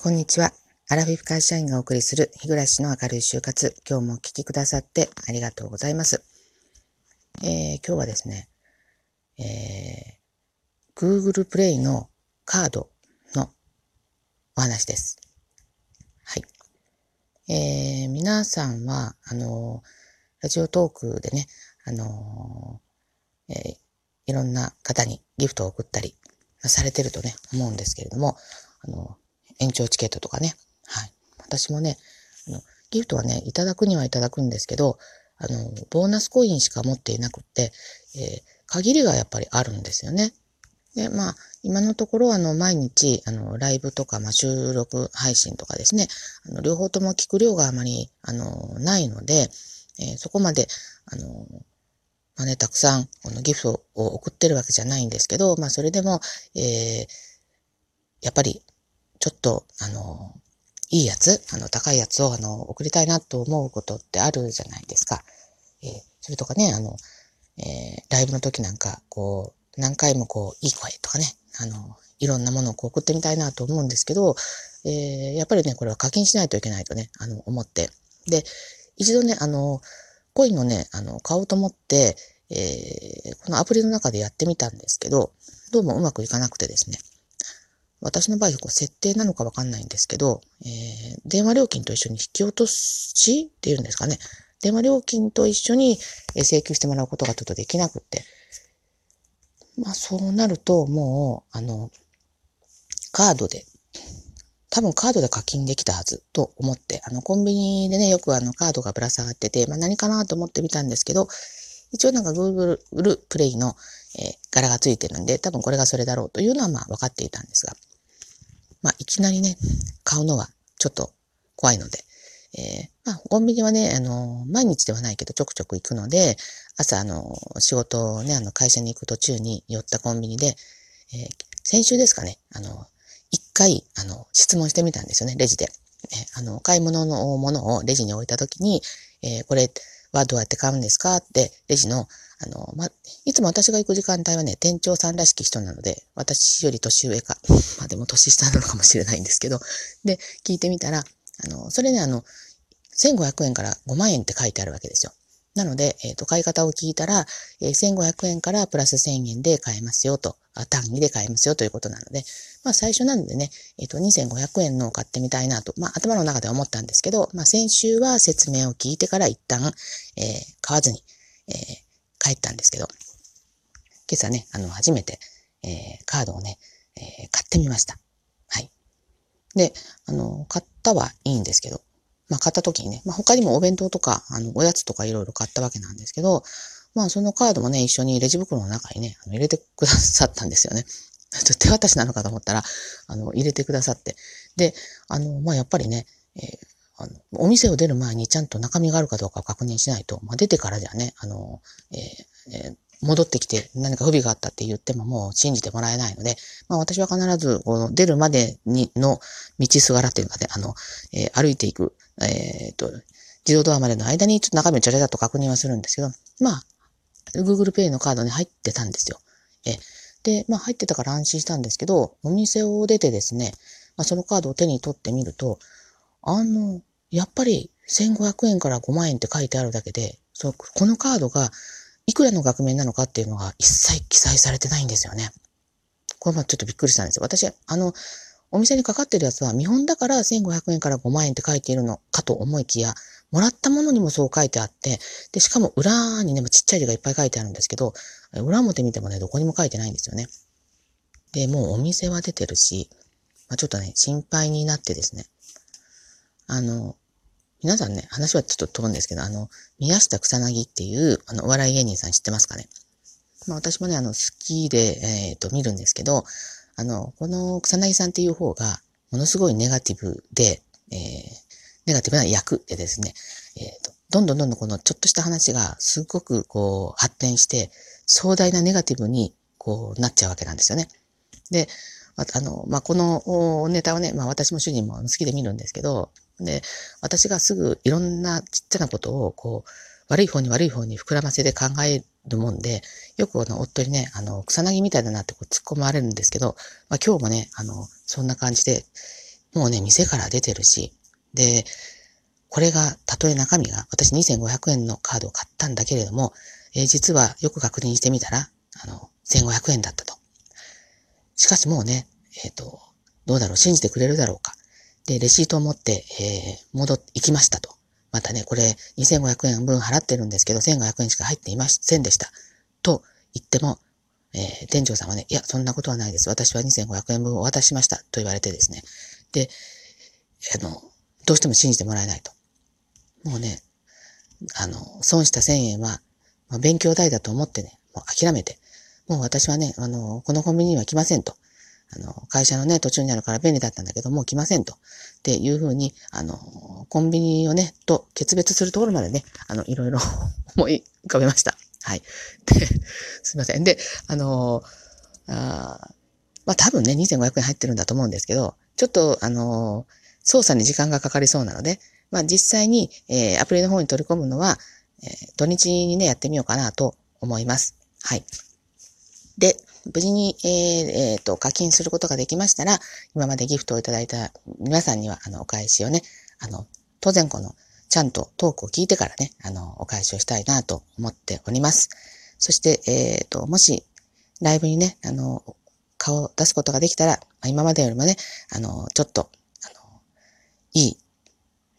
こんにちは。アラフィフ会社員がお送りする日暮らしの明るい就活。今日もお聞きくださってありがとうございます。えー、今日はですね、えー、Google Play のカードのお話です。はい。えー、皆さんは、あの、ラジオトークでね、あの、え、いろんな方にギフトを送ったりされてるとね、思うんですけれども、あの、延長チケットとかね。はい。私もね、あの、ギフトはね、いただくにはいただくんですけど、あの、ボーナスコインしか持っていなくって、えー、限りがやっぱりあるんですよね。で、まあ、今のところ、あの、毎日、あの、ライブとか、まあ、収録配信とかですね、あの、両方とも聞く量があまり、あの、ないので、えー、そこまで、あの、まあね、たくさん、このギフトを送ってるわけじゃないんですけど、まあ、それでも、えー、やっぱり、ちょっと、あの、いいやつ、あの、高いやつを、あの、送りたいなと思うことってあるじゃないですか。えー、それとかね、あの、えー、ライブの時なんか、こう、何回もこう、いい声とかね、あの、いろんなものをこう送ってみたいなと思うんですけど、えー、やっぱりね、これは課金しないといけないとね、あの、思って。で、一度ね、あの、コインをね、あの、買おうと思って、えー、このアプリの中でやってみたんですけど、どうもうまくいかなくてですね。私の場合、こう設定なのかわかんないんですけど、えー、電話料金と一緒に引き落としっていうんですかね。電話料金と一緒に請求してもらうことがちょっとできなくって。まあそうなると、もう、あの、カードで、多分カードで課金できたはずと思って、あのコンビニでね、よくあのカードがぶら下がってて、まあ何かなと思ってみたんですけど、一応なんか Google Play の、えー、柄がついてるんで、多分これがそれだろうというのはまあ分かっていたんですが、まあ、いきなりね、買うのはちょっと怖いので、えー、まあ、コンビニはね、あの、毎日ではないけどちょくちょく行くので、朝、あの、仕事をね、あの、会社に行く途中に寄ったコンビニで、えー、先週ですかね、あの、一回、あの、質問してみたんですよね、レジで。えー、あの、買い物のものをレジに置いたときに、えー、これはどうやって買うんですか？って、レジの、あの、ま、いつも私が行く時間帯はね、店長さんらしき人なので、私より年上か、まあでも年下なのかもしれないんですけど、で、聞いてみたら、あの、それね、あの、1500円から5万円って書いてあるわけですよ。なので、えっ、ー、と、買い方を聞いたら、えー、1500円からプラス1000円で買えますよと、あ単位で買えますよということなので、まあ最初なんでね、えっ、ー、と、2500円のを買ってみたいなと、まあ頭の中では思ったんですけど、まあ先週は説明を聞いてから一旦、えー、買わずに、えー、帰ったんですけど、今朝ね、あの、初めて、えー、カードをね、えー、買ってみました。はい。で、あの、買ったはいいんですけど、まあ、買った時にね、まあ、他にもお弁当とか、あの、おやつとかいろいろ買ったわけなんですけど、まあ、そのカードもね、一緒にレジ袋の中にね、あの入れてくださったんですよね。手渡しなのかと思ったら、あの、入れてくださって。で、あの、まあ、やっぱりね、えー、あの、お店を出る前にちゃんと中身があるかどうかを確認しないと、まあ、出てからじゃね、あの、えーえー、戻ってきて何か不備があったって言ってももう信じてもらえないので、まあ私は必ずこの出るまでにの道すがらっていうかね、あの、えー、歩いていく、えー、っと、自動ドアまでの間にちょっと中身をちゃちゃちゃっと確認はするんですけど、まあ、Google Pay のカードに入ってたんですよ。えで、まあ入ってたから安心したんですけど、お店を出てですね、まあそのカードを手に取ってみると、あの、やっぱり1500円から5万円って書いてあるだけで、そこのカードがいくらの額面なのかっていうのが一切記載されてないんですよね。これもちょっとびっくりしたんですよ。私、あの、お店にかかってるやつは見本だから1500円から5万円って書いているのかと思いきや、もらったものにもそう書いてあって、で、しかも裏にね、ちっちゃい字がいっぱい書いてあるんですけど、裏表見てもね、どこにも書いてないんですよね。で、もうお店は出てるし、まあ、ちょっとね、心配になってですね、あの、皆さんね、話はちょっと飛ぶんですけど、あの、宮下草薙っていう、あの、お笑い芸人さん知ってますかね？まあ私もね、あの、好きで、えっ、ー、と、見るんですけど、あの、この草薙さんっていう方が、ものすごいネガティブで、えー、ネガティブな役でですね、えっ、ー、と、どんどんどんどんこのちょっとした話がすごくこう発展して、壮大なネガティブにこうなっちゃうわけなんですよね。で、あの、まあ、このネタをね、まあ、私も主人も好きで見るんですけど、で、私がすぐいろんなちっちゃなことを、こう、悪い方に悪い方に膨らませて考えるもんで、よくあの、夫にね、あの、草薙みたいだなってこう突っ込まれるんですけど、まあ、今日もね、あの、そんな感じで、もうね、店から出てるし、で、これが、たとえ中身が、私2500円のカードを買ったんだけれども、えー、実はよく確認してみたら、あの、1500円だったと。しかしもうね、えっ、ー、と、どうだろう、信じてくれるだろうか。で、レシートを持って、えー、戻って、行きましたと。またね、これ2500円分払ってるんですけど、1500円しか入っていませんでした。と言っても、えー、店長さんはね、いや、そんなことはないです。私は2500円分をお渡ししました。と言われてですね。で、あの、どうしても信じてもらえないと。もうね、あの、損した1000円は、まあ、勉強代だと思ってね、もう諦めて、もう私はね、あの、このコンビニには来ませんと。あの、会社のね、途中にあるから便利だったんだけど、もう来ませんと。っていうふうに、あの、コンビニをね、と決別するところまでね、あの、いろいろ 思い浮かべました。はい。で、すいません。で、あの、あまあ多分ね、2500円入ってるんだと思うんですけど、ちょっと、あの、操作に時間がかかりそうなので、まあ実際に、えー、アプリの方に取り込むのは、えー、土日にね、やってみようかなと思います。はい。で、無事に、えーえー、と課金することができましたら、今までギフトをいただいた皆さんには、あの、お返しをね、あの、当然この、ちゃんとトークを聞いてからね、あの、お返しをしたいなと思っております。そして、えっ、と、もし、ライブにね、あの、顔を出すことができたらま、今までよりもね、あの、ちょっと、あの、いい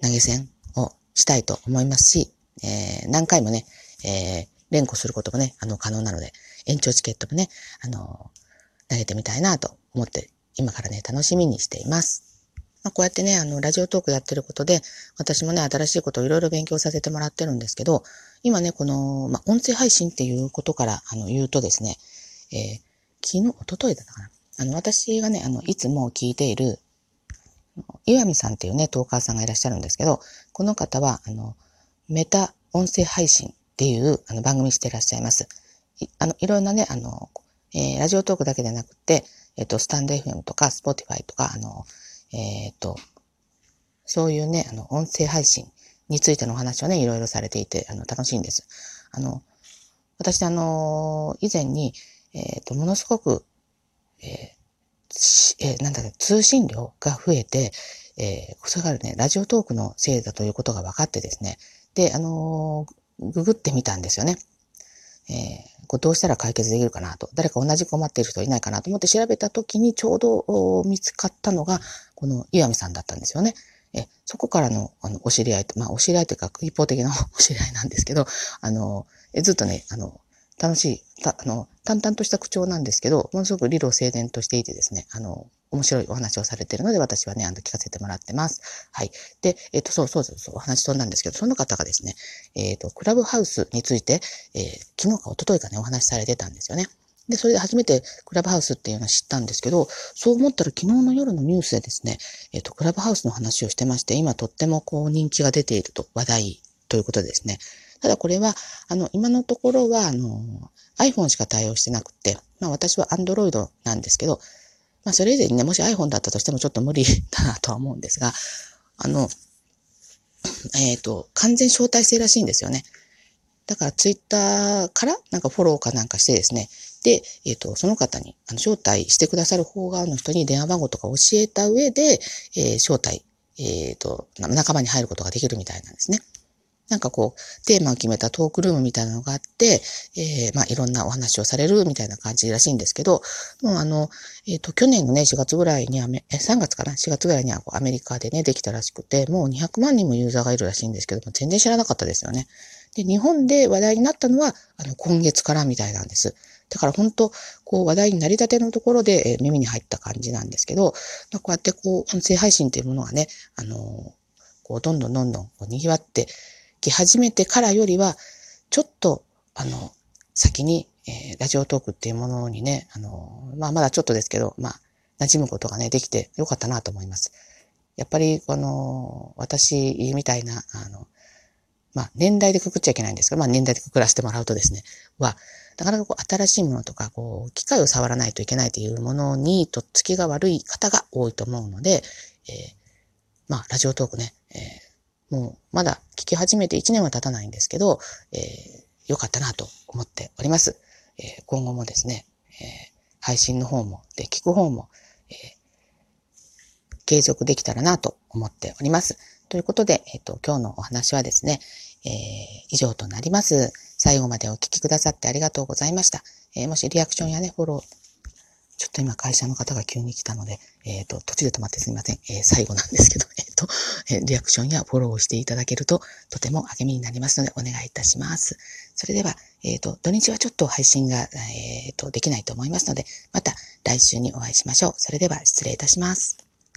投げ銭をしたいと思いますし、えー、何回もね、えー、連呼することもね、あの、可能なので、延長チケットもね、あの、投げてみたいなと思って、今からね、楽しみにしています。まあ、こうやってね、あの、ラジオトークやってることで、私もね、新しいことをいろいろ勉強させてもらってるんですけど、今ね、この、まあ、音声配信っていうことから、あの、言うとですね、えー、昨日、おとといだったかな。あの、私がね、あの、いつも聞いている、岩見さんっていうね、トーカーさんがいらっしゃるんですけど、この方は、あの、メタ音声配信っていうあの番組してらっしゃいます。あの、いろんなね、あの、えー、 Radiotalk だけでなくて、えっ、と、 stand.fm とか、 Spotify とか、あの、えっ、と、そういうね、あの、音声配信についてのお話をね、いろいろされていて、あの、楽しいんです。あの、私、あの、以前に、えっ、と、ものすごく、えー、えー、なんだろ通信量が増えて、えー、それからね、 Radiotalk のせいだということが分かってですね、で、あのググってみたんですよね。えー、こうどうしたら解決できるかなと。誰か同じ困っている人いないかなと思って調べたときにちょうど見つかったのが、この岩見さんだったんですよね。え、そこからの、あの、お知り合い、まあ、お知り合いというか、一方的な お知り合いなんですけど、あの、えずっとね、あの、楽しい、た、あの、淡々とした口調なんですけど、ものすごく理路整然としていてですね、あの、面白いお話をされているので、私はね、あの、聞かせてもらってます。はい。で、えっ、ー、と、そうそうそう、お話飛んだんですけど、その方がですね、えっ、ー、と、クラブハウスについて、えー、昨日か一昨日かね、お話しされてたんですよね。で、それで初めてクラブハウスっていうのを知ったんですけど、そう思ったら昨日の夜のニュースでですね、えっ、と、クラブハウスの話をしてまして、今とってもこう人気が出ていると、話題ということですね。ただこれは、あの、今のところは、あの、iPhone しか対応してなくて、まあ私は Android なんですけど、まあそれ以前にね、もし iPhone だったとしてもちょっと無理だなとは思うんですが、あの、えっ、ー、と、完全招待制らしいんですよね。だからツイッターからなんかフォローかなんかしてですね、で、えっ、ー、と、その方に、あの、招待してくださる方側の人に電話番号とか教えた上で、えー、招待、えっ、と、仲間に入ることができるみたいなんですね。なんかこう、テーマを決めたトークルームみたいなのがあって、えー、まあ、いろんなお話をされるみたいな感じらしいんですけど、もうあの、えっ、ー、と、去年のね、4月ぐらいにアメ、え、3月かな ?4 月ぐらいにはアメリカでね、できたらしくて、もう200万人もユーザーがいるらしいんですけども、全然知らなかったですよね。で、日本で話題になったのは、あの、今月からみたいなんです。だから本当、こう話題になりたてのところで、え、耳に入った感じなんですけど、まこうやってこう、音声配信っていうものがね、あのこう、どんどんどんどんこう賑わって、き始めてからよりは、ちょっと、あの、先に、えー、ラジオトークっていうものにね、あの、まあ、まだちょっとですけど、まあ、馴染むことがね、できてよかったなと思います。やっぱり、この、私みたいな、あの、まあ、年代でくくっちゃいけないんですけど、まあ、年代でくくらせてもらうとですね、は、なかなかこう、新しいものとか、こう、機械を触らないといけないというものに、とっつきが悪い方が多いと思うので、えー、まあ、ラジオトークね、えーもうまだ聞き始めて1年は経たないんですけど、えー、よかったなと思っております。えー、今後もですね、えー、配信の方も、で、聞く方も、えー、継続できたらなと思っております。ということで、えっ、と、今日のお話はですね、えー、以上となります。最後までお聞きくださってありがとうございました。えー、もしリアクションやね、フォロー、ちょっと今会社の方が急に来たので、えっ、ー、と、途中で止まってすみません。えー、最後なんですけど、えっ、ー、と、えリアクションやフォローをしていただけると、とても励みになりますので、お願いいたします。それでは、えっ、と、土日はちょっと配信が、えっ、と、できないと思いますので、また来週にお会いしましょう。それでは、失礼いたします。